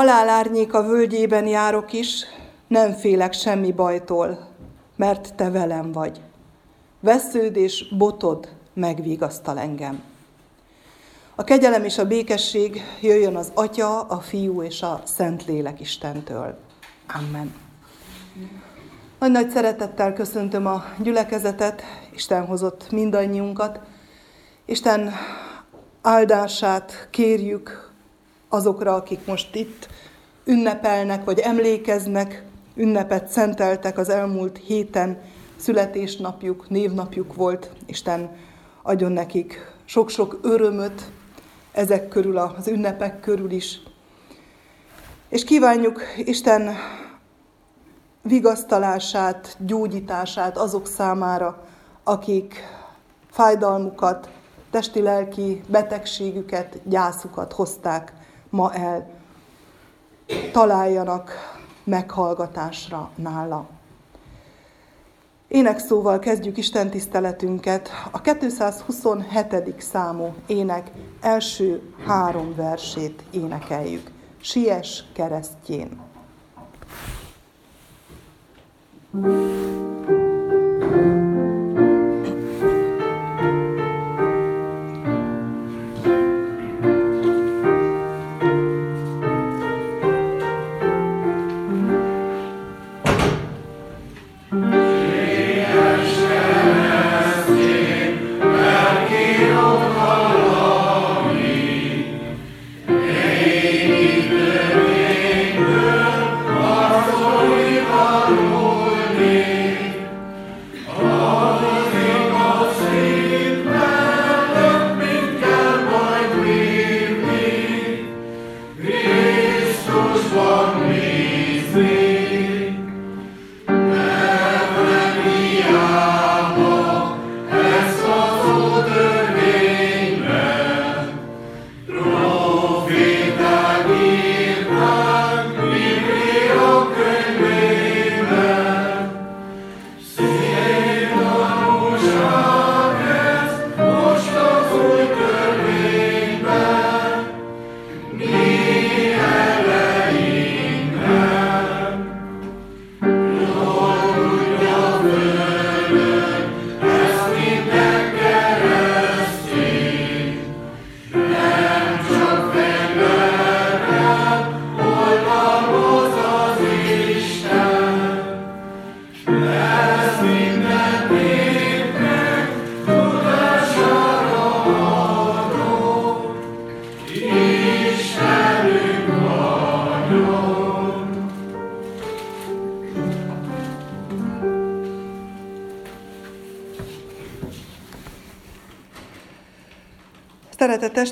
Halál árnyéka völgyében járok is, nem félek semmi bajtól, mert te velem vagy. Vesződ és botod megvigasztal engem. A kegyelem és a békesség jöjjön az Atya, a Fiú és a Szentlélek Istentől. Amen. Nagy-nagy szeretettel köszöntöm a gyülekezetet, Isten hozott mindannyiunkat. Isten áldását kérjük azokra, akik most itt ünnepelnek, vagy emlékeznek, ünnepet szenteltek az elmúlt héten, születésnapjuk, névnapjuk volt. Isten adjon nekik sok-sok örömöt ezek körül, az ünnepek körül is. És kívánjuk Isten vigasztalását, gyógyítását azok számára, akik fájdalmukat, testi-lelki betegségüket, gyászukat hozták ma el. Találjanak meghallgatásra nála. Énekszóval kezdjük Isten tiszteletünket. A 227. számú ének első három versét énekeljük. Sies keresztjén. thank you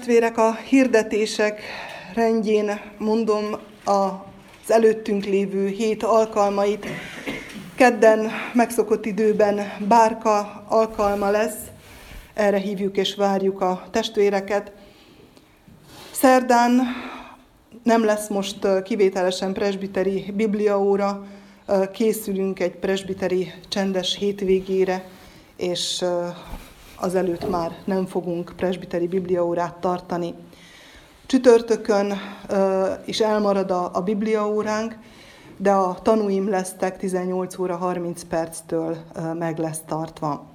testvérek, a hirdetések rendjén mondom az előttünk lévő hét alkalmait. Kedden megszokott időben bárka alkalma lesz, erre hívjuk és várjuk a testvéreket. Szerdán nem lesz most kivételesen presbiteri bibliaóra, készülünk egy presbiteri csendes hétvégére, és azelőtt már nem fogunk presbiteri bibliaórát tartani. Csütörtökön is elmarad a, a bibliaóránk, de a tanúim lesztek 18 óra 30 perctől meg lesz tartva.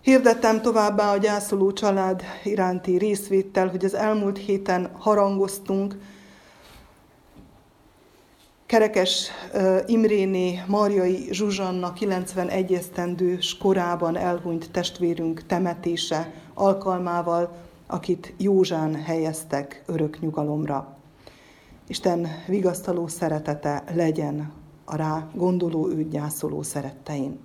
Hirdettem továbbá a gyászoló család iránti részvétel, hogy az elmúlt héten harangoztunk, Kerekes Imréné Marjai Zsuzsanna 91 esztendős korában elhunyt testvérünk temetése alkalmával, akit Józsán helyeztek örök nyugalomra. Isten vigasztaló szeretete legyen a rá gondoló őt gyászoló szerettein.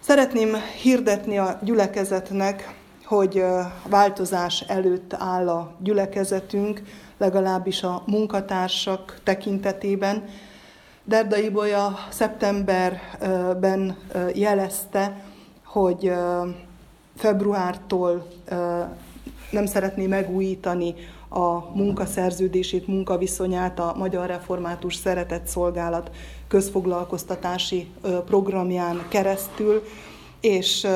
Szeretném hirdetni a gyülekezetnek, hogy változás előtt áll a gyülekezetünk, legalábbis a munkatársak tekintetében. Derdai Bolya szeptemberben jelezte, hogy februártól nem szeretné megújítani a munkaszerződését, munkaviszonyát a Magyar Református Szeretett Szolgálat közfoglalkoztatási programján keresztül, és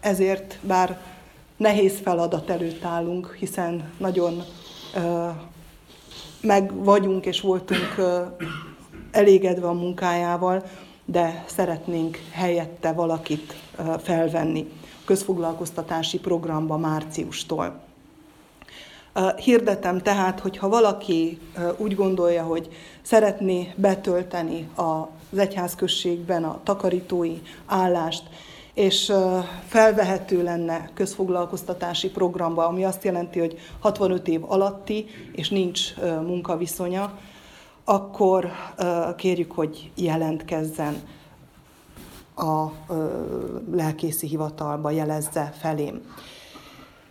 ezért bár nehéz feladat előtt állunk, hiszen nagyon meg vagyunk és voltunk elégedve a munkájával, de szeretnénk helyette valakit felvenni közfoglalkoztatási programba márciustól. Hirdetem tehát, hogy ha valaki úgy gondolja, hogy szeretné betölteni az egyházközségben a takarítói állást, és felvehető lenne közfoglalkoztatási programba, ami azt jelenti, hogy 65 év alatti, és nincs munkaviszonya, akkor kérjük, hogy jelentkezzen a lelkészi hivatalba, jelezze felém.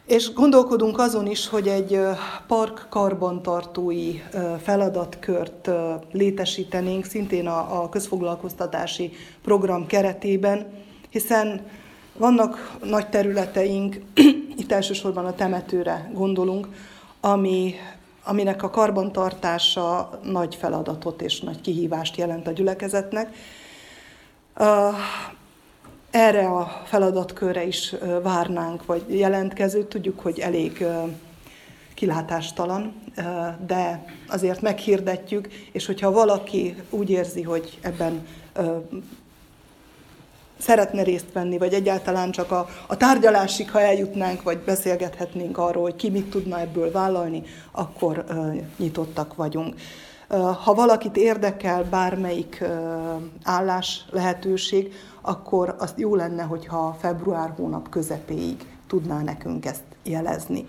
És gondolkodunk azon is, hogy egy park karbantartói feladatkört létesítenénk, szintén a, közfoglalkoztatási program keretében, hiszen vannak nagy területeink, itt elsősorban a temetőre gondolunk, ami, aminek a karbantartása nagy feladatot és nagy kihívást jelent a gyülekezetnek. Erre a feladatkörre is várnánk, vagy jelentkezőt. Tudjuk, hogy elég kilátástalan, de azért meghirdetjük, és hogyha valaki úgy érzi, hogy ebben szeretne részt venni, vagy egyáltalán csak a, a tárgyalásig, ha eljutnánk, vagy beszélgethetnénk arról, hogy ki mit tudna ebből vállalni, akkor uh, nyitottak vagyunk. Ha valakit érdekel bármelyik állás lehetőség, akkor azt jó lenne, hogyha február hónap közepéig tudná nekünk ezt jelezni.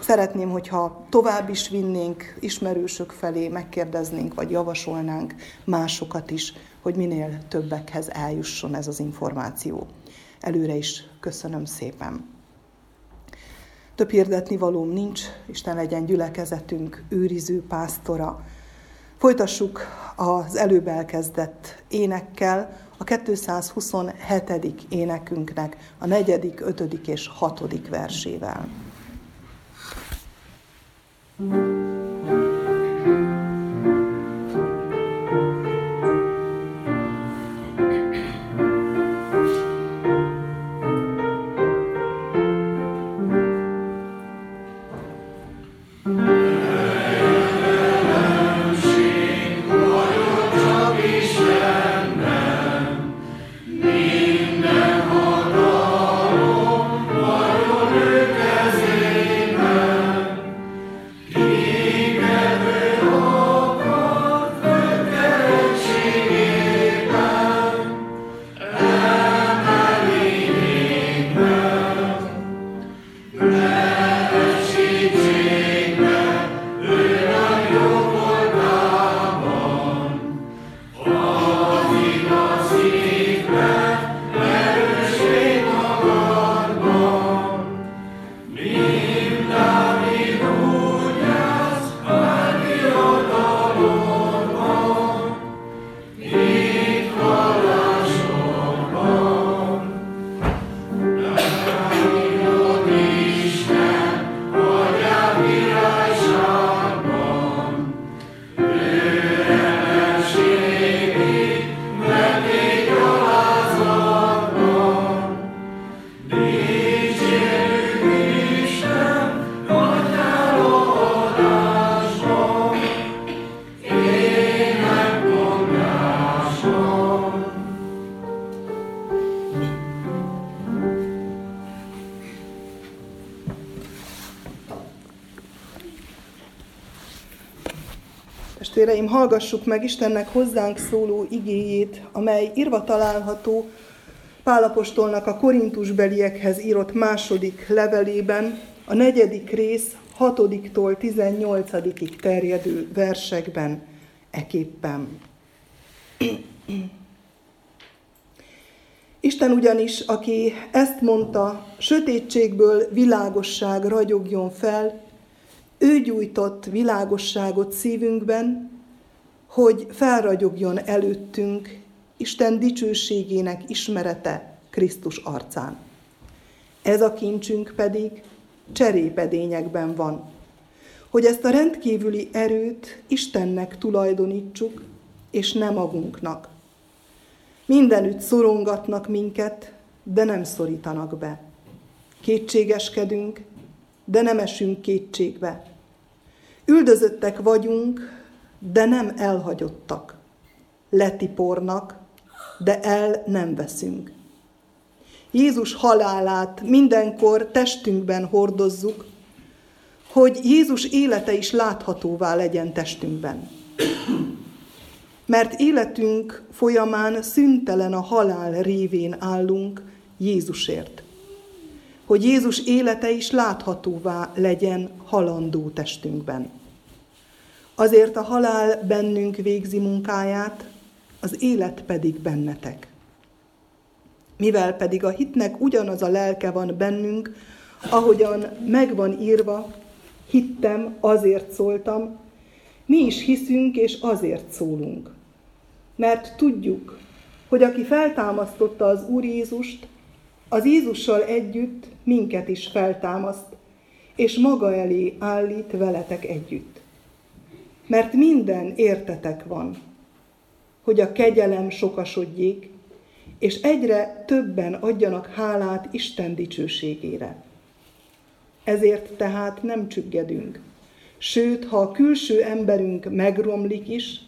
Szeretném, hogyha tovább is vinnénk ismerősök felé, megkérdeznénk, vagy javasolnánk másokat is, hogy minél többekhez eljusson ez az információ. Előre is köszönöm szépen. Több hirdetni valóm nincs, Isten legyen gyülekezetünk őriző pásztora. Folytassuk az előbb elkezdett énekkel, a 227. énekünknek a negyedik, ötödik és hatodik versével. thank you hallgassuk meg Istennek hozzánk szóló igéjét, amely írva található Pálapostolnak a korintusbeliekhez írott második levelében, a negyedik rész hatodiktól tizennyolcadikig terjedő versekben eképpen. Isten ugyanis, aki ezt mondta, sötétségből világosság ragyogjon fel, ő gyújtott világosságot szívünkben, hogy felragyogjon előttünk Isten dicsőségének ismerete Krisztus arcán. Ez a kincsünk pedig cserépedényekben van, hogy ezt a rendkívüli erőt Istennek tulajdonítsuk, és nem magunknak. Mindenütt szorongatnak minket, de nem szorítanak be. Kétségeskedünk, de nem esünk kétségbe. Üldözöttek vagyunk, de nem elhagyottak. Letipornak, de el nem veszünk. Jézus halálát mindenkor testünkben hordozzuk, hogy Jézus élete is láthatóvá legyen testünkben. Mert életünk folyamán szüntelen a halál révén állunk Jézusért. Hogy Jézus élete is láthatóvá legyen halandó testünkben. Azért a halál bennünk végzi munkáját, az élet pedig bennetek. Mivel pedig a hitnek ugyanaz a lelke van bennünk, ahogyan megvan írva, hittem, azért szóltam, mi is hiszünk, és azért szólunk. Mert tudjuk, hogy aki feltámasztotta az Úr Jézust, az Jézussal együtt minket is feltámaszt, és maga elé állít veletek együtt. Mert minden értetek van, hogy a kegyelem sokasodjék, és egyre többen adjanak hálát Isten dicsőségére. Ezért tehát nem csüggedünk. Sőt, ha a külső emberünk megromlik is,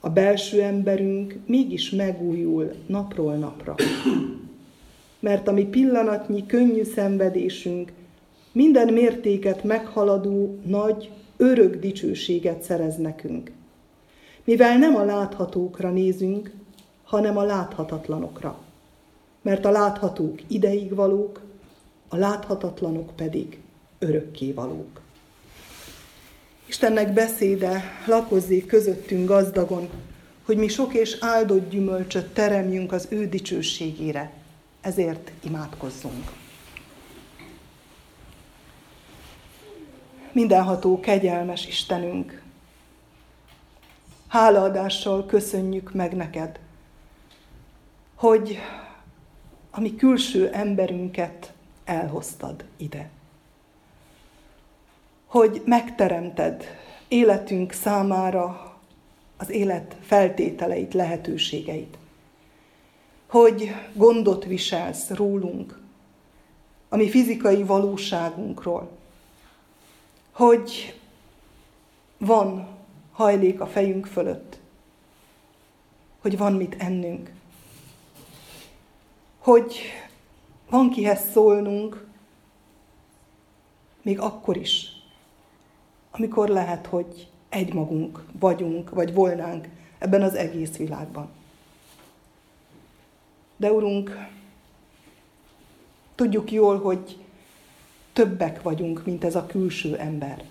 a belső emberünk mégis megújul napról napra. Mert a mi pillanatnyi könnyű szenvedésünk minden mértéket meghaladó nagy, örök dicsőséget szerez nekünk. Mivel nem a láthatókra nézünk, hanem a láthatatlanokra. Mert a láthatók ideig valók, a láthatatlanok pedig örökkévalók. Istennek beszéde lakozzék közöttünk gazdagon, hogy mi sok és áldott gyümölcsöt teremjünk az ő dicsőségére. Ezért imádkozzunk. Mindenható, kegyelmes Istenünk, hálaadással köszönjük meg neked, hogy a mi külső emberünket elhoztad ide hogy megteremted életünk számára az élet feltételeit, lehetőségeit. Hogy gondot viselsz rólunk, a mi fizikai valóságunkról. Hogy van hajlék a fejünk fölött. Hogy van mit ennünk. Hogy van kihez szólnunk, még akkor is, amikor lehet, hogy egymagunk vagyunk, vagy volnánk ebben az egész világban. De Urunk, tudjuk jól, hogy többek vagyunk, mint ez a külső ember.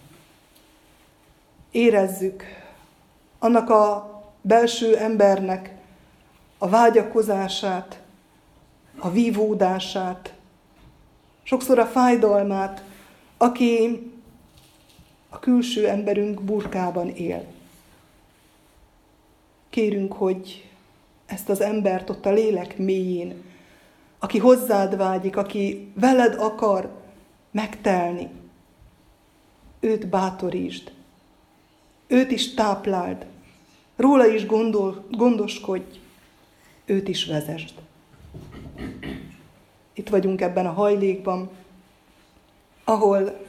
Érezzük annak a belső embernek a vágyakozását, a vívódását, sokszor a fájdalmát, aki a külső emberünk burkában él. Kérünk, hogy ezt az embert ott a lélek mélyén, aki hozzád vágyik, aki veled akar megtelni, őt bátorítsd, őt is tápláld, róla is gondol, gondoskodj, őt is vezesd. Itt vagyunk ebben a hajlékban, ahol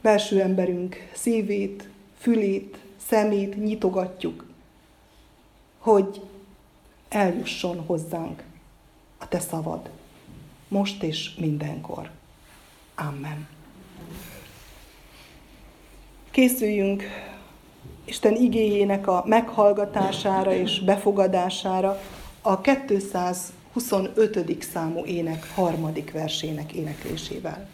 belső emberünk szívét, fülét, szemét nyitogatjuk, hogy eljusson hozzánk a te szavad, most és mindenkor. Amen. Készüljünk Isten igéjének a meghallgatására és befogadására a 225. számú ének harmadik versének éneklésével.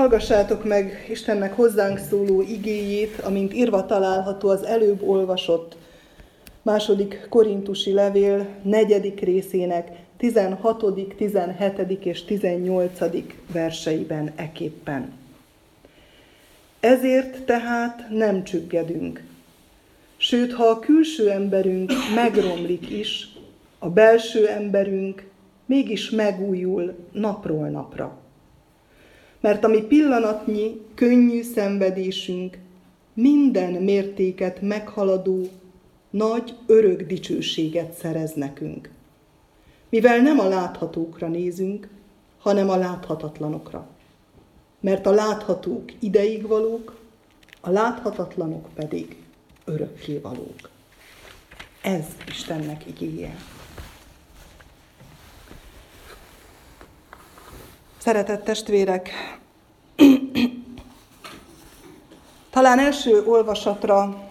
Hallgassátok meg Istennek hozzánk szóló igéjét, amint írva található az előbb olvasott második korintusi levél negyedik részének 16., 17. és 18. verseiben eképpen. Ezért tehát nem csüggedünk. Sőt, ha a külső emberünk megromlik is, a belső emberünk mégis megújul napról napra. Mert a mi pillanatnyi, könnyű szenvedésünk minden mértéket meghaladó, nagy, örök dicsőséget szerez nekünk. Mivel nem a láthatókra nézünk, hanem a láthatatlanokra. Mert a láthatók ideig valók, a láthatatlanok pedig örökké valók. Ez Istennek igéje. Szeretett testvérek, talán első olvasatra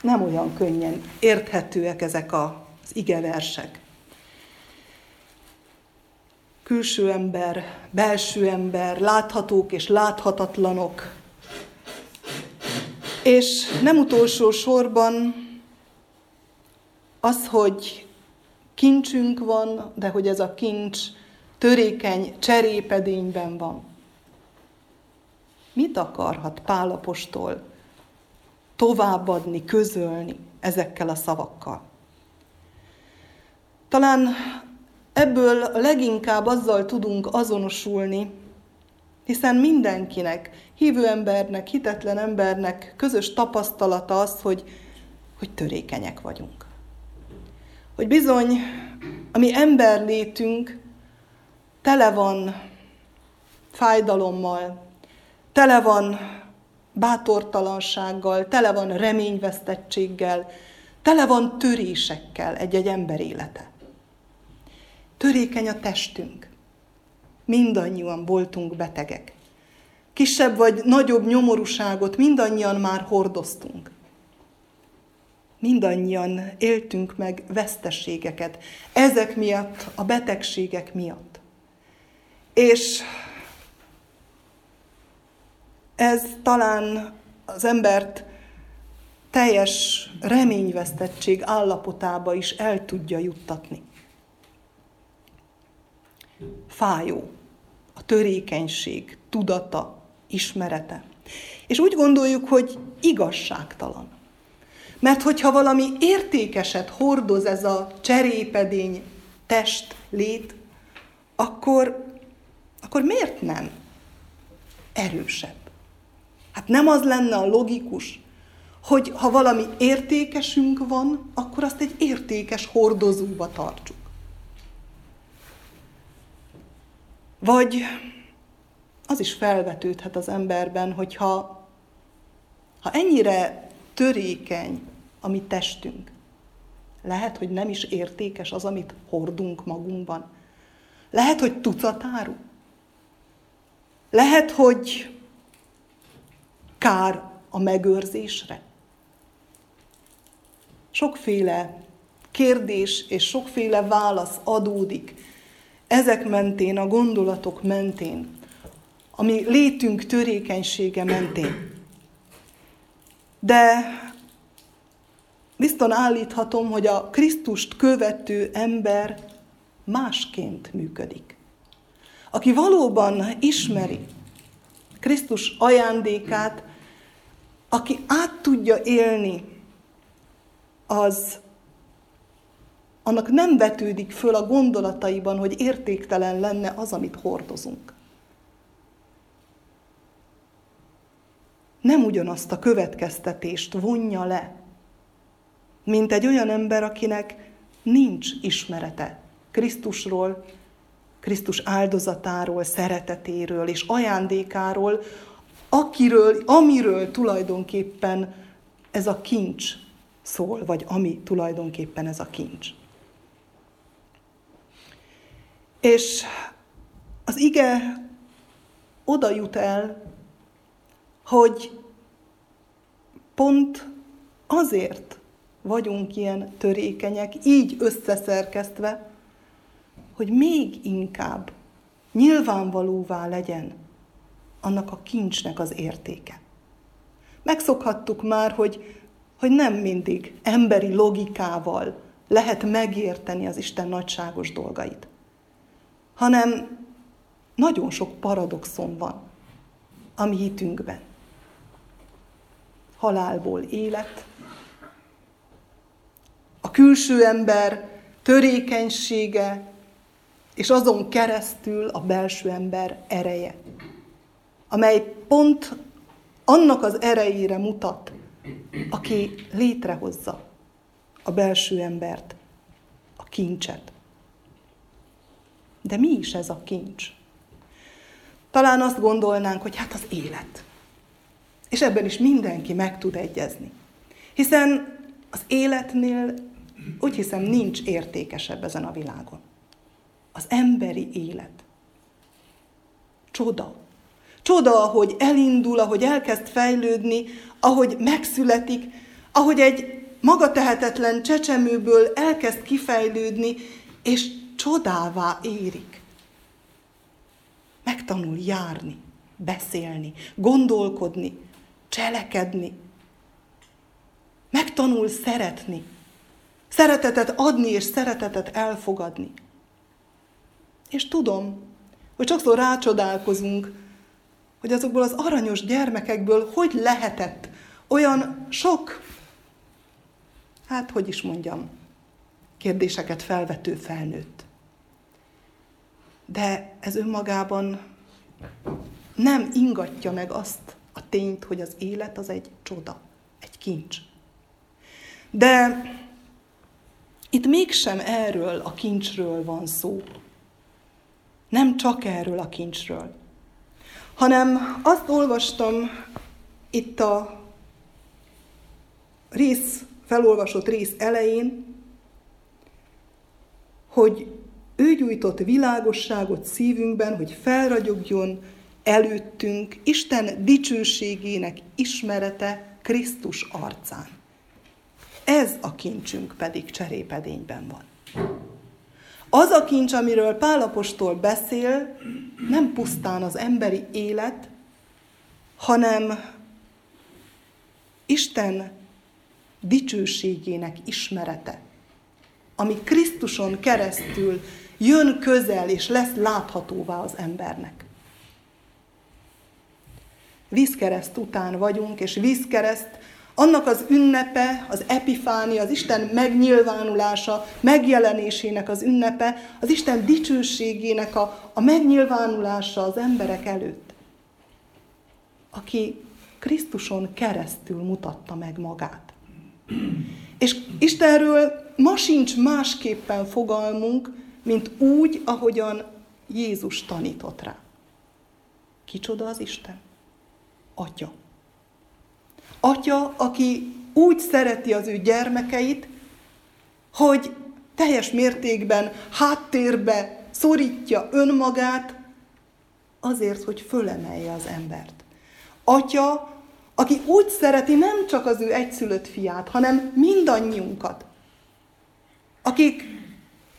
nem olyan könnyen érthetőek ezek az igeversek. Külső ember, belső ember, láthatók és láthatatlanok. És nem utolsó sorban az, hogy kincsünk van, de hogy ez a kincs törékeny cserépedényben van. Mit akarhat Pálapostól továbbadni, közölni ezekkel a szavakkal? Talán ebből leginkább azzal tudunk azonosulni, hiszen mindenkinek, hívő embernek, hitetlen embernek közös tapasztalata az, hogy, hogy törékenyek vagyunk. Hogy bizony a mi emberlétünk tele van fájdalommal, tele van bátortalansággal, tele van reményvesztettséggel, tele van törésekkel egy-egy ember élete. Törékeny a testünk. Mindannyian voltunk betegek. Kisebb vagy nagyobb nyomorúságot mindannyian már hordoztunk. Mindannyian éltünk meg veszteségeket, ezek miatt, a betegségek miatt. És ez talán az embert teljes reményvesztettség állapotába is el tudja juttatni. Fájó, a törékenység, tudata, ismerete. És úgy gondoljuk, hogy igazságtalan. Mert hogyha valami értékeset hordoz ez a cserépedény test, lét, akkor akkor miért nem erősebb? Hát nem az lenne a logikus, hogy ha valami értékesünk van, akkor azt egy értékes hordozóba tartsuk. Vagy az is felvetődhet az emberben, hogyha ha ennyire törékeny a mi testünk, lehet, hogy nem is értékes az, amit hordunk magunkban. Lehet, hogy tucatáru. Lehet, hogy kár a megőrzésre. Sokféle kérdés és sokféle válasz adódik ezek mentén, a gondolatok mentén, ami létünk törékenysége mentén. De bizton állíthatom, hogy a Krisztust követő ember másként működik aki valóban ismeri Krisztus ajándékát, aki át tudja élni, az annak nem vetődik föl a gondolataiban, hogy értéktelen lenne az, amit hordozunk. Nem ugyanazt a következtetést vonja le, mint egy olyan ember, akinek nincs ismerete Krisztusról, Krisztus áldozatáról, szeretetéről és ajándékáról, akiről, amiről tulajdonképpen ez a kincs szól, vagy ami tulajdonképpen ez a kincs. És az ige oda jut el, hogy pont azért vagyunk ilyen törékenyek, így összeszerkesztve, hogy még inkább nyilvánvalóvá legyen annak a kincsnek az értéke. Megszokhattuk már, hogy, hogy nem mindig emberi logikával lehet megérteni az Isten nagyságos dolgait, hanem nagyon sok paradoxon van a mi hitünkben. Halálból élet, a külső ember törékenysége, és azon keresztül a belső ember ereje, amely pont annak az erejére mutat, aki létrehozza a belső embert, a kincset. De mi is ez a kincs? Talán azt gondolnánk, hogy hát az élet. És ebben is mindenki meg tud egyezni. Hiszen az életnél úgy hiszem nincs értékesebb ezen a világon. Az emberi élet. Csoda. Csoda, ahogy elindul, ahogy elkezd fejlődni, ahogy megszületik, ahogy egy magatehetetlen csecsemőből elkezd kifejlődni, és csodává érik. Megtanul járni, beszélni, gondolkodni, cselekedni. Megtanul szeretni. Szeretetet adni és szeretetet elfogadni. És tudom, hogy sokszor rácsodálkozunk, hogy azokból az aranyos gyermekekből hogy lehetett olyan sok, hát hogy is mondjam, kérdéseket felvető felnőtt. De ez önmagában nem ingatja meg azt a tényt, hogy az élet az egy csoda, egy kincs. De itt mégsem erről a kincsről van szó. Nem csak erről a kincsről, hanem azt olvastam itt a rész, felolvasott rész elején, hogy ő gyújtott világosságot szívünkben, hogy felragyogjon előttünk Isten dicsőségének ismerete Krisztus arcán. Ez a kincsünk pedig cserépedényben van. Az a kincs, amiről Pálapostól beszél, nem pusztán az emberi élet, hanem Isten dicsőségének ismerete, ami Krisztuson keresztül jön közel és lesz láthatóvá az embernek. Vízkereszt után vagyunk, és vízkereszt annak az ünnepe, az epifánia, az Isten megnyilvánulása, megjelenésének az ünnepe, az Isten dicsőségének a, a megnyilvánulása az emberek előtt, aki Krisztuson keresztül mutatta meg magát. És Istenről ma sincs másképpen fogalmunk, mint úgy, ahogyan Jézus tanított rá. Kicsoda az Isten? Atya. Atya, aki úgy szereti az ő gyermekeit, hogy teljes mértékben háttérbe szorítja önmagát azért, hogy fölemelje az embert. Atya, aki úgy szereti nem csak az ő egyszülött fiát, hanem mindannyiunkat, akik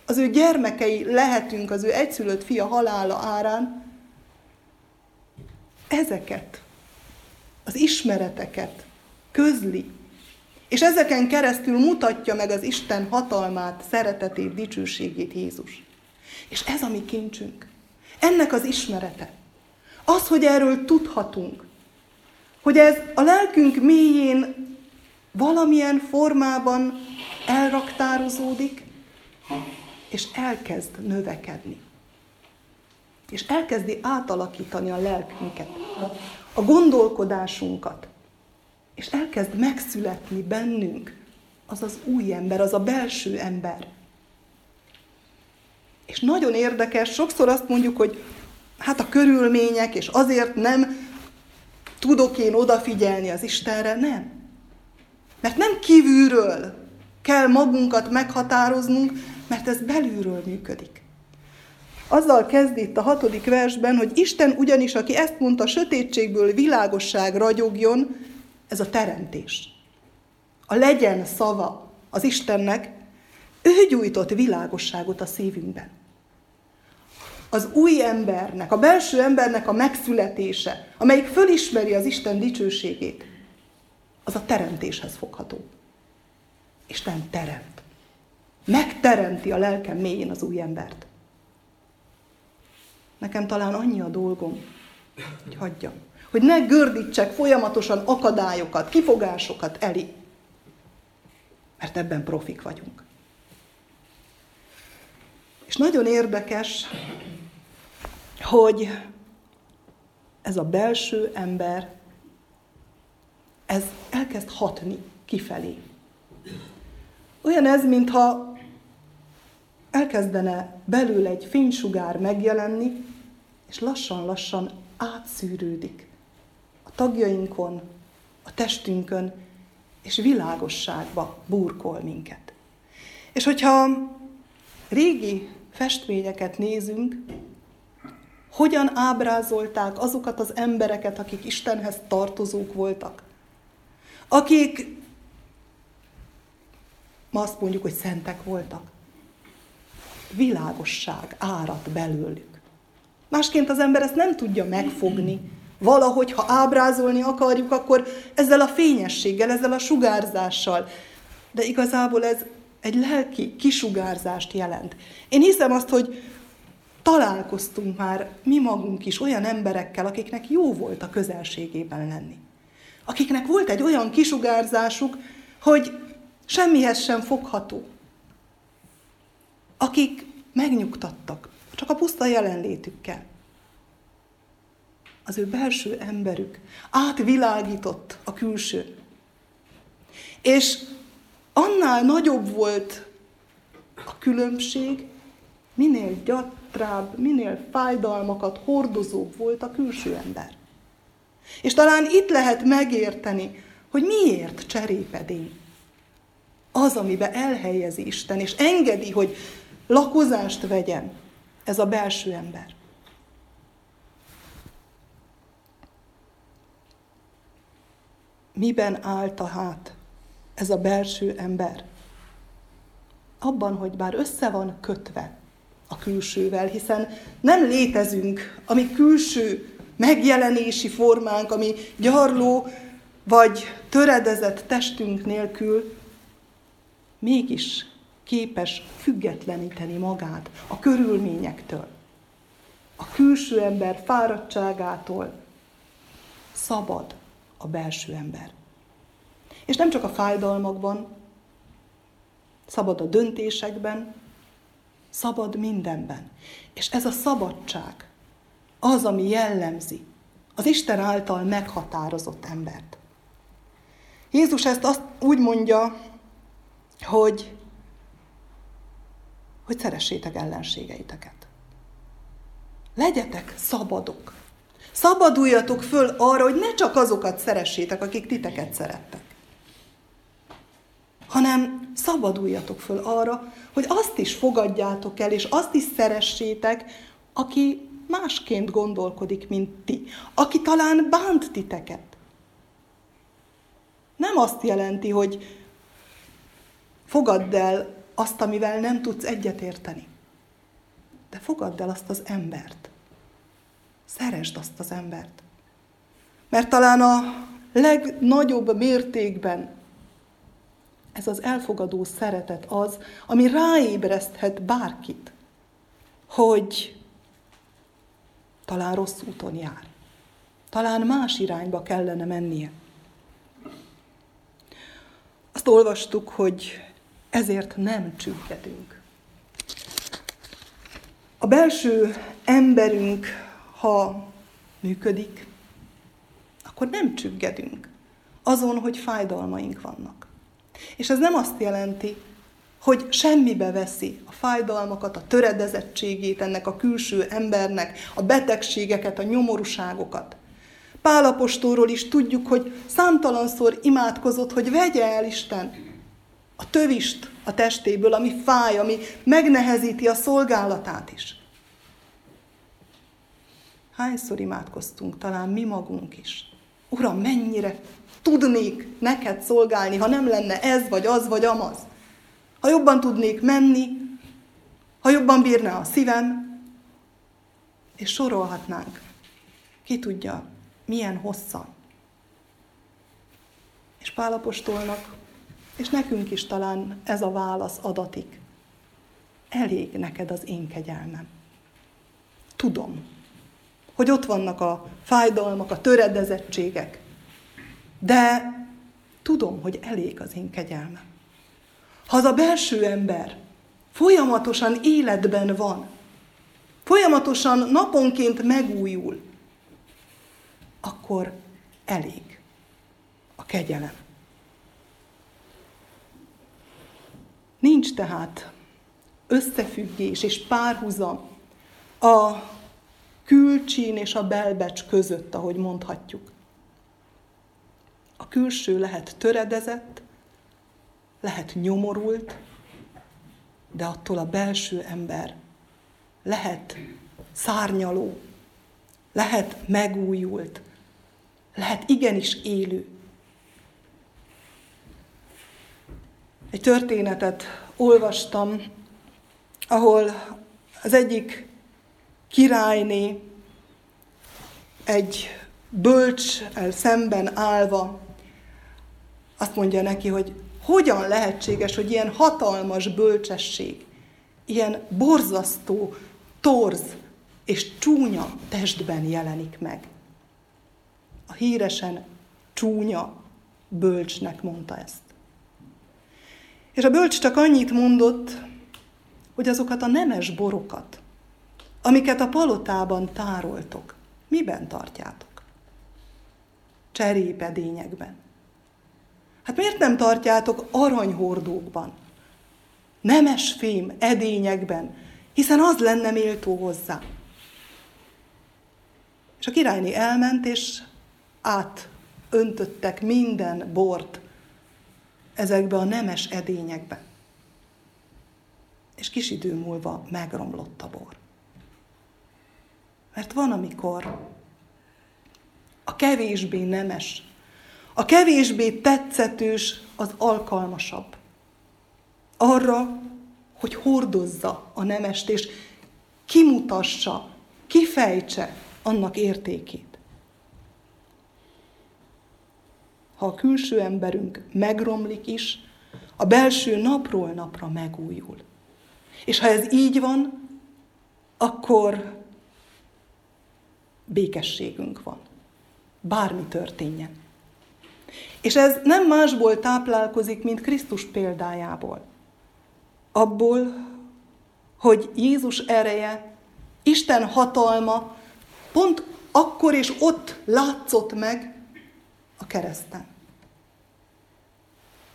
az ő gyermekei lehetünk az ő egyszülött fia halála árán, ezeket, az ismereteket közli, és ezeken keresztül mutatja meg az Isten hatalmát, szeretetét, dicsőségét Jézus. És ez a mi kincsünk. Ennek az ismerete. Az, hogy erről tudhatunk. Hogy ez a lelkünk mélyén valamilyen formában elraktározódik, és elkezd növekedni. És elkezdi átalakítani a lelkünket, a gondolkodásunkat, és elkezd megszületni bennünk az az új ember, az a belső ember. És nagyon érdekes, sokszor azt mondjuk, hogy hát a körülmények, és azért nem tudok én odafigyelni az Istenre, nem. Mert nem kívülről kell magunkat meghatároznunk, mert ez belülről működik. Azzal kezd itt a hatodik versben, hogy Isten ugyanis, aki ezt mondta, sötétségből világosság ragyogjon, ez a teremtés. A legyen szava az Istennek, ő gyújtott világosságot a szívünkben. az új embernek, a belső embernek a megszületése, amelyik fölismeri az Isten dicsőségét, az a teremtéshez fogható. Isten teremt. Megteremti a lelkem mélyén az új embert. Nekem talán annyi a dolgom, hogy hagyjam. Hogy ne gördítsek folyamatosan akadályokat, kifogásokat elé. Mert ebben profik vagyunk. És nagyon érdekes, hogy ez a belső ember, ez elkezd hatni kifelé. Olyan ez, mintha elkezdene belül egy fénysugár megjelenni, és lassan-lassan átszűrődik tagjainkon, a testünkön, és világosságba burkol minket. És hogyha régi festményeket nézünk, hogyan ábrázolták azokat az embereket, akik Istenhez tartozók voltak, akik ma azt mondjuk, hogy szentek voltak. Világosság árad belőlük. Másként az ember ezt nem tudja megfogni. Valahogy, ha ábrázolni akarjuk, akkor ezzel a fényességgel, ezzel a sugárzással. De igazából ez egy lelki kisugárzást jelent. Én hiszem azt, hogy találkoztunk már mi magunk is olyan emberekkel, akiknek jó volt a közelségében lenni. Akiknek volt egy olyan kisugárzásuk, hogy semmihez sem fogható. Akik megnyugtattak, csak a puszta jelenlétükkel. Az ő belső emberük átvilágított a külső. És annál nagyobb volt a különbség, minél gyatrább, minél fájdalmakat hordozóbb volt a külső ember. És talán itt lehet megérteni, hogy miért cserépedény. Az, amiben elhelyezi Isten, és engedi, hogy lakozást vegyen ez a belső ember. Miben állt a hát ez a belső ember? Abban, hogy bár össze van kötve a külsővel, hiszen nem létezünk, ami külső megjelenési formánk, ami gyarló vagy töredezett testünk nélkül, mégis képes függetleníteni magát a körülményektől, a külső ember fáradtságától. Szabad a belső ember. És nem csak a fájdalmakban, szabad a döntésekben, szabad mindenben. És ez a szabadság az, ami jellemzi az Isten által meghatározott embert. Jézus ezt azt úgy mondja, hogy, hogy szeressétek ellenségeiteket. Legyetek szabadok. Szabaduljatok föl arra, hogy ne csak azokat szeressétek, akik titeket szerettek, hanem szabaduljatok föl arra, hogy azt is fogadjátok el, és azt is szeressétek, aki másként gondolkodik, mint ti, aki talán bánt titeket. Nem azt jelenti, hogy fogadd el azt, amivel nem tudsz egyetérteni. De fogadd el azt az embert. Szeresd azt az embert. Mert talán a legnagyobb mértékben ez az elfogadó szeretet az, ami ráébreszthet bárkit, hogy talán rossz úton jár. Talán más irányba kellene mennie. Azt olvastuk, hogy ezért nem csüggedünk. A belső emberünk, ha működik, akkor nem csüggedünk azon, hogy fájdalmaink vannak. És ez nem azt jelenti, hogy semmibe veszi a fájdalmakat, a töredezettségét ennek a külső embernek, a betegségeket, a nyomorúságokat. Pálapostórról is tudjuk, hogy számtalanszor imádkozott, hogy vegye el Isten a tövist a testéből, ami fáj, ami megnehezíti a szolgálatát is. Hányszor imádkoztunk, talán mi magunk is. Uram, mennyire tudnék neked szolgálni, ha nem lenne ez, vagy az, vagy amaz ha jobban tudnék menni, ha jobban bírná a szívem, És sorolhatnánk. Ki tudja, milyen hosszan. És Pálapostolnak, és nekünk is talán ez a válasz adatik. Elég neked az én kegyelmem. Tudom, hogy ott vannak a fájdalmak, a töredezettségek, de tudom, hogy elég az én kegyelmem. Ha az a belső ember folyamatosan életben van, folyamatosan naponként megújul, akkor elég a kegyelem. Nincs tehát összefüggés és párhuzam a külcsín és a belbecs között, ahogy mondhatjuk. A külső lehet töredezett, lehet nyomorult, de attól a belső ember lehet szárnyaló, lehet megújult, lehet igenis élő. Egy történetet olvastam, ahol az egyik királyné egy bölcs szemben állva azt mondja neki, hogy hogyan lehetséges, hogy ilyen hatalmas bölcsesség, ilyen borzasztó torz és csúnya testben jelenik meg. A híresen csúnya bölcsnek mondta ezt. És a bölcs csak annyit mondott, hogy azokat a nemes borokat, amiket a palotában tároltok, miben tartjátok? Cserépedényekben. Hát miért nem tartjátok aranyhordókban, nemes fém edényekben, hiszen az lenne méltó hozzá. És a királyné elment, és átöntöttek minden bort ezekbe a nemes edényekbe. És kis idő múlva megromlott a bor. Mert van, amikor a kevésbé nemes, a kevésbé tetszetős az alkalmasabb. Arra, hogy hordozza a nemest, és kimutassa, kifejtse annak értékét. Ha a külső emberünk megromlik is, a belső napról napra megújul. És ha ez így van, akkor békességünk van. Bármi történjen. És ez nem másból táplálkozik, mint Krisztus példájából. Abból, hogy Jézus ereje, Isten hatalma pont akkor és ott látszott meg a kereszten.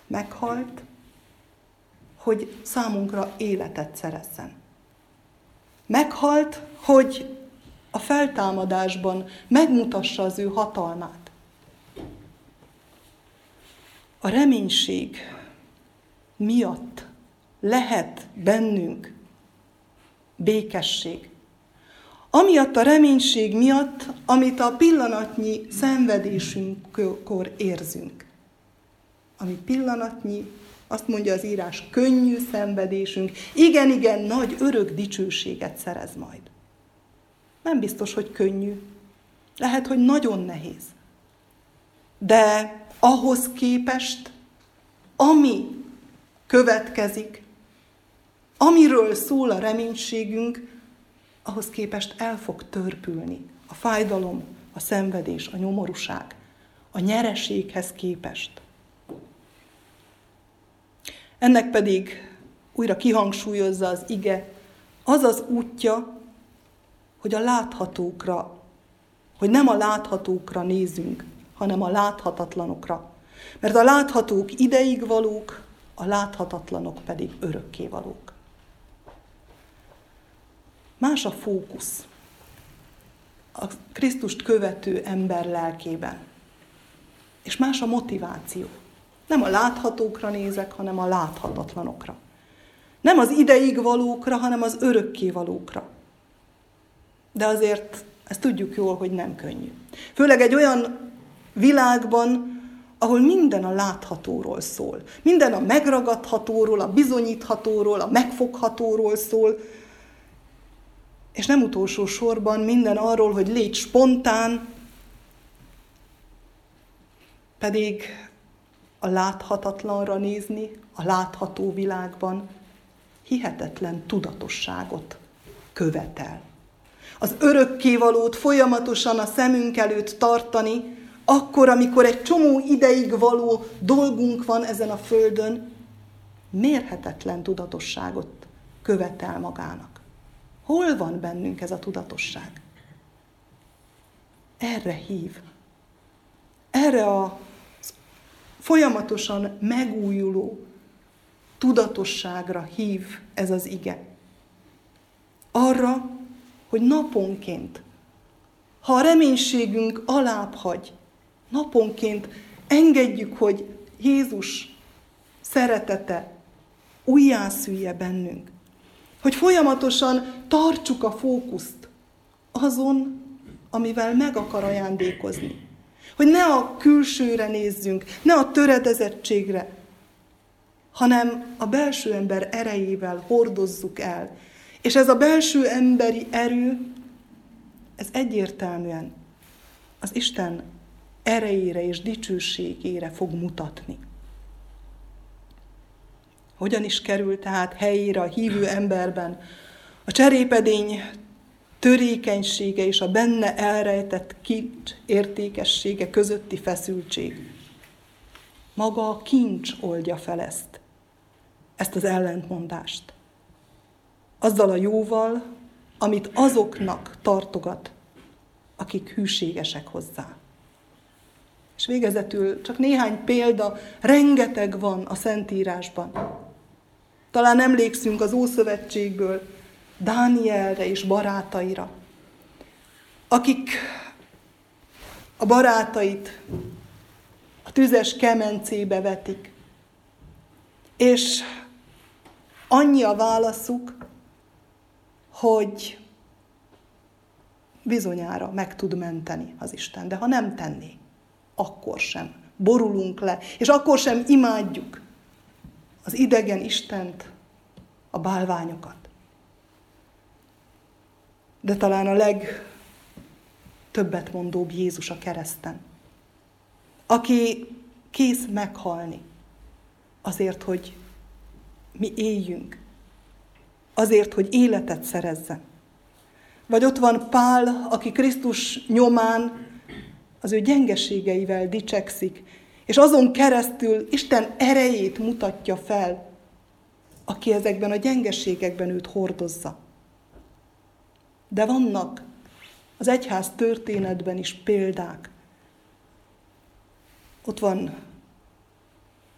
Meghalt, hogy számunkra életet szerezzen. Meghalt, hogy a feltámadásban megmutassa az ő hatalmát. A reménység miatt lehet bennünk békesség. Amiatt a reménység miatt, amit a pillanatnyi szenvedésünkkor érzünk. Ami pillanatnyi, azt mondja az írás, könnyű szenvedésünk, igen, igen, nagy örök dicsőséget szerez majd. Nem biztos, hogy könnyű. Lehet, hogy nagyon nehéz. De ahhoz képest, ami következik, amiről szól a reménységünk, ahhoz képest el fog törpülni a fájdalom, a szenvedés, a nyomorúság, a nyereséghez képest. Ennek pedig újra kihangsúlyozza az ige, az az útja, hogy a láthatókra, hogy nem a láthatókra nézünk, hanem a láthatatlanokra. Mert a láthatók ideig valók, a láthatatlanok pedig örökké valók. Más a fókusz a Krisztust követő ember lelkében. És más a motiváció. Nem a láthatókra nézek, hanem a láthatatlanokra. Nem az ideig valókra, hanem az örökké valókra. De azért ezt tudjuk jól, hogy nem könnyű. Főleg egy olyan világban, ahol minden a láthatóról szól. Minden a megragadhatóról, a bizonyíthatóról, a megfoghatóról szól, És nem utolsó sorban minden arról, hogy légy spontán, pedig a láthatatlanra nézni, a látható világban hihetetlen tudatosságot követel. Az örökkévalót folyamatosan a szemünk előtt tartani, akkor, amikor egy csomó ideig való dolgunk van ezen a földön, mérhetetlen tudatosságot követel magának. Hol van bennünk ez a tudatosság? Erre hív. Erre a folyamatosan megújuló tudatosságra hív ez az ige. Arra, hogy naponként, ha a reménységünk alább hagy, naponként engedjük, hogy Jézus szeretete újjászülje bennünk. Hogy folyamatosan tartsuk a fókuszt azon, amivel meg akar ajándékozni. Hogy ne a külsőre nézzünk, ne a töredezettségre, hanem a belső ember erejével hordozzuk el. És ez a belső emberi erő, ez egyértelműen az Isten erejére és dicsőségére fog mutatni. Hogyan is kerül tehát helyére a hívő emberben a cserépedény törékenysége és a benne elrejtett kincs értékessége közötti feszültség. Maga a kincs oldja fel ezt, ezt az ellentmondást. Azzal a jóval, amit azoknak tartogat, akik hűségesek hozzá. És végezetül csak néhány példa, rengeteg van a Szentírásban. Talán emlékszünk az Ószövetségből Dánielre és barátaira, akik a barátait a tüzes kemencébe vetik, és annyi a válaszuk, hogy bizonyára meg tud menteni az Isten, de ha nem tenné, akkor sem borulunk le, és akkor sem imádjuk az idegen Istent, a bálványokat. De talán a legtöbbet mondóbb Jézus a kereszten, aki kész meghalni azért, hogy mi éljünk, azért, hogy életet szerezzen. Vagy ott van Pál, aki Krisztus nyomán az ő gyengeségeivel dicsekszik, és azon keresztül Isten erejét mutatja fel, aki ezekben a gyengeségekben őt hordozza. De vannak az egyház történetben is példák. Ott van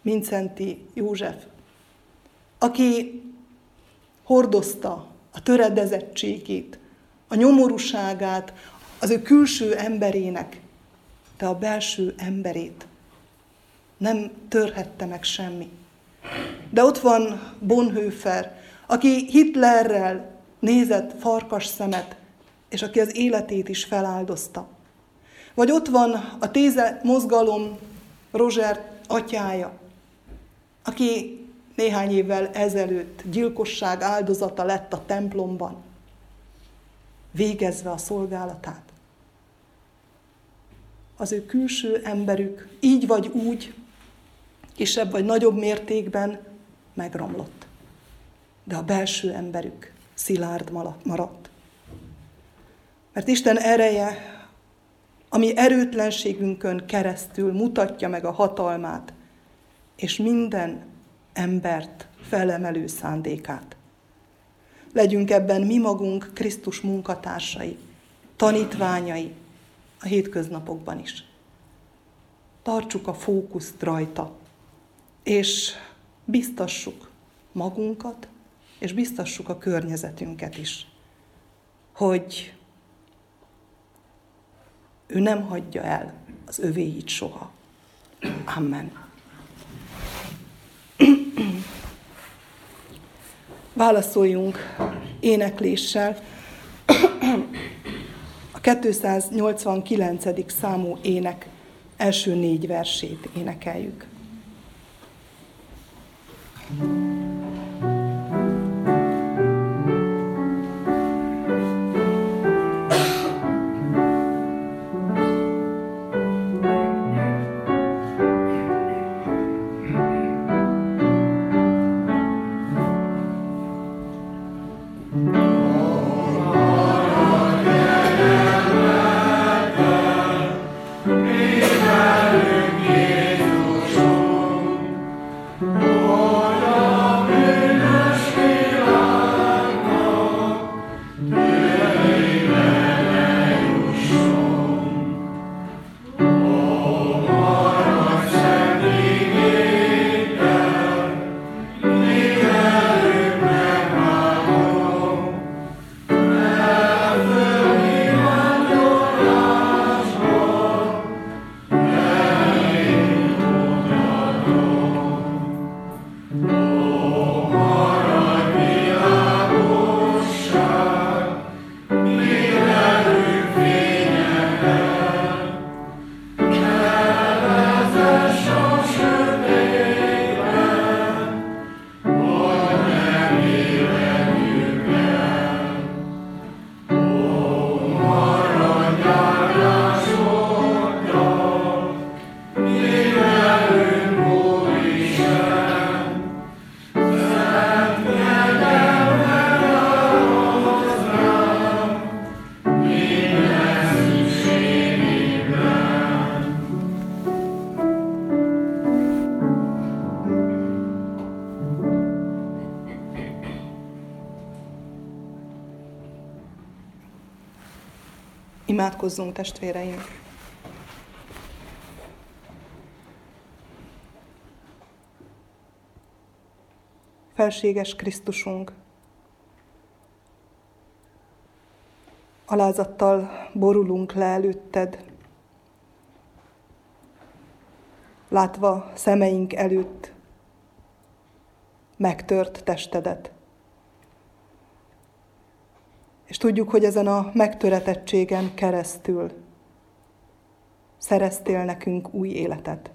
Mincenti József, aki hordozta a töredezettségét, a nyomorúságát az ő külső emberének, de a belső emberét nem törhette meg semmi. De ott van Bonhoeffer, aki Hitlerrel nézett farkas szemet, és aki az életét is feláldozta. Vagy ott van a Téze mozgalom Roger atyája, aki néhány évvel ezelőtt gyilkosság áldozata lett a templomban, végezve a szolgálatát. Az ő külső emberük így vagy úgy, kisebb vagy nagyobb mértékben megromlott. De a belső emberük szilárd maradt. Mert Isten ereje, ami erőtlenségünkön keresztül mutatja meg a hatalmát, és minden embert felemelő szándékát. Legyünk ebben mi magunk Krisztus munkatársai, tanítványai a hétköznapokban is. Tartsuk a fókuszt rajta, és biztassuk magunkat, és biztassuk a környezetünket is, hogy ő nem hagyja el az övéit soha. Amen. Válaszoljunk énekléssel a 289. számú ének első négy versét énekeljük. thank you Imádkozzunk, testvéreim! Felséges Krisztusunk, alázattal borulunk le előtted, látva szemeink előtt megtört testedet. És tudjuk, hogy ezen a megtöretettségen keresztül szereztél nekünk új életet.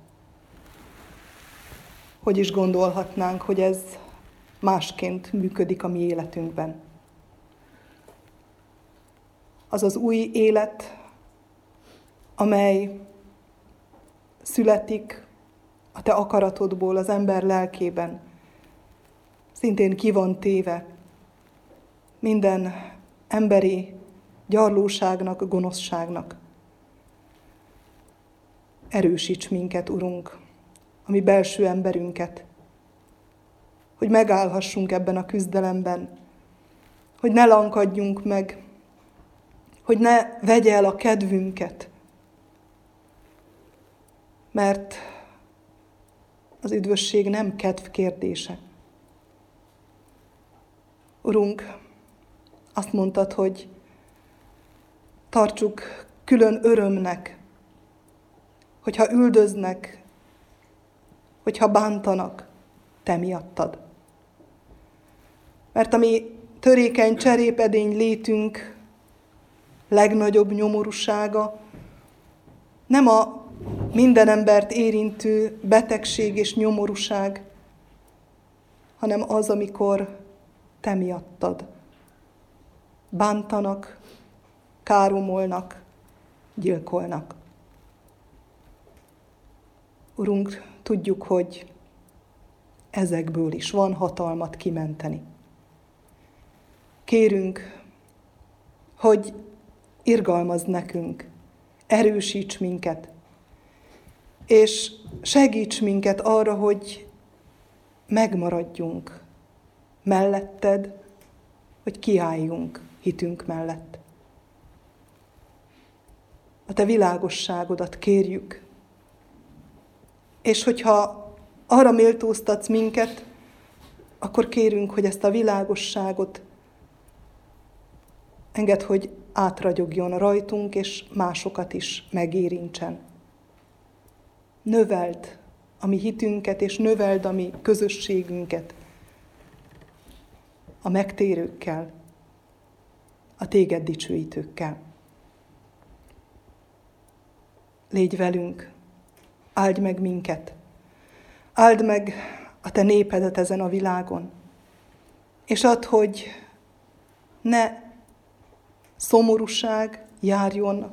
Hogy is gondolhatnánk, hogy ez másként működik a mi életünkben. Az az új élet, amely születik a te akaratodból az ember lelkében, szintén ki van téve minden emberi gyarlóságnak, gonoszságnak. Erősíts minket, Urunk, a mi belső emberünket, hogy megállhassunk ebben a küzdelemben, hogy ne lankadjunk meg, hogy ne vegye el a kedvünket, mert az üdvösség nem kedv kérdése. Urunk, azt mondtad, hogy tartsuk külön örömnek, hogyha üldöznek, hogyha bántanak, te miattad. Mert a mi törékeny cserépedény létünk legnagyobb nyomorúsága nem a minden embert érintő betegség és nyomorúság, hanem az, amikor te miattad bántanak, káromolnak, gyilkolnak. Urunk, tudjuk, hogy ezekből is van hatalmat kimenteni. Kérünk, hogy irgalmaz nekünk, erősíts minket, és segíts minket arra, hogy megmaradjunk melletted, hogy kiálljunk hitünk mellett. A te világosságodat kérjük, és hogyha arra méltóztatsz minket, akkor kérünk, hogy ezt a világosságot enged, hogy átragyogjon rajtunk, és másokat is megérintsen. Növeld a mi hitünket, és növeld a mi közösségünket a megtérőkkel, a téged dicsőítőkkel. Légy velünk, áld meg minket, áld meg a te népedet ezen a világon, és add, hogy ne szomorúság járjon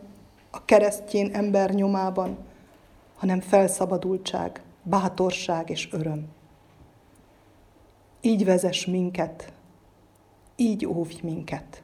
a keresztjén ember nyomában, hanem felszabadultság, bátorság és öröm. Így vezess minket így óvj minket.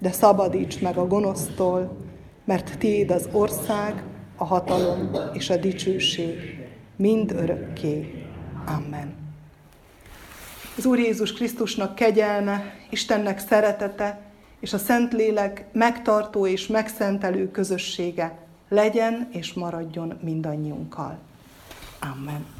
de szabadíts meg a gonosztól, mert Tiéd az ország, a hatalom és a dicsőség mind örökké. Amen. Az Úr Jézus Krisztusnak kegyelme, Istennek szeretete és a Szentlélek megtartó és megszentelő közössége legyen és maradjon mindannyiunkkal. Amen.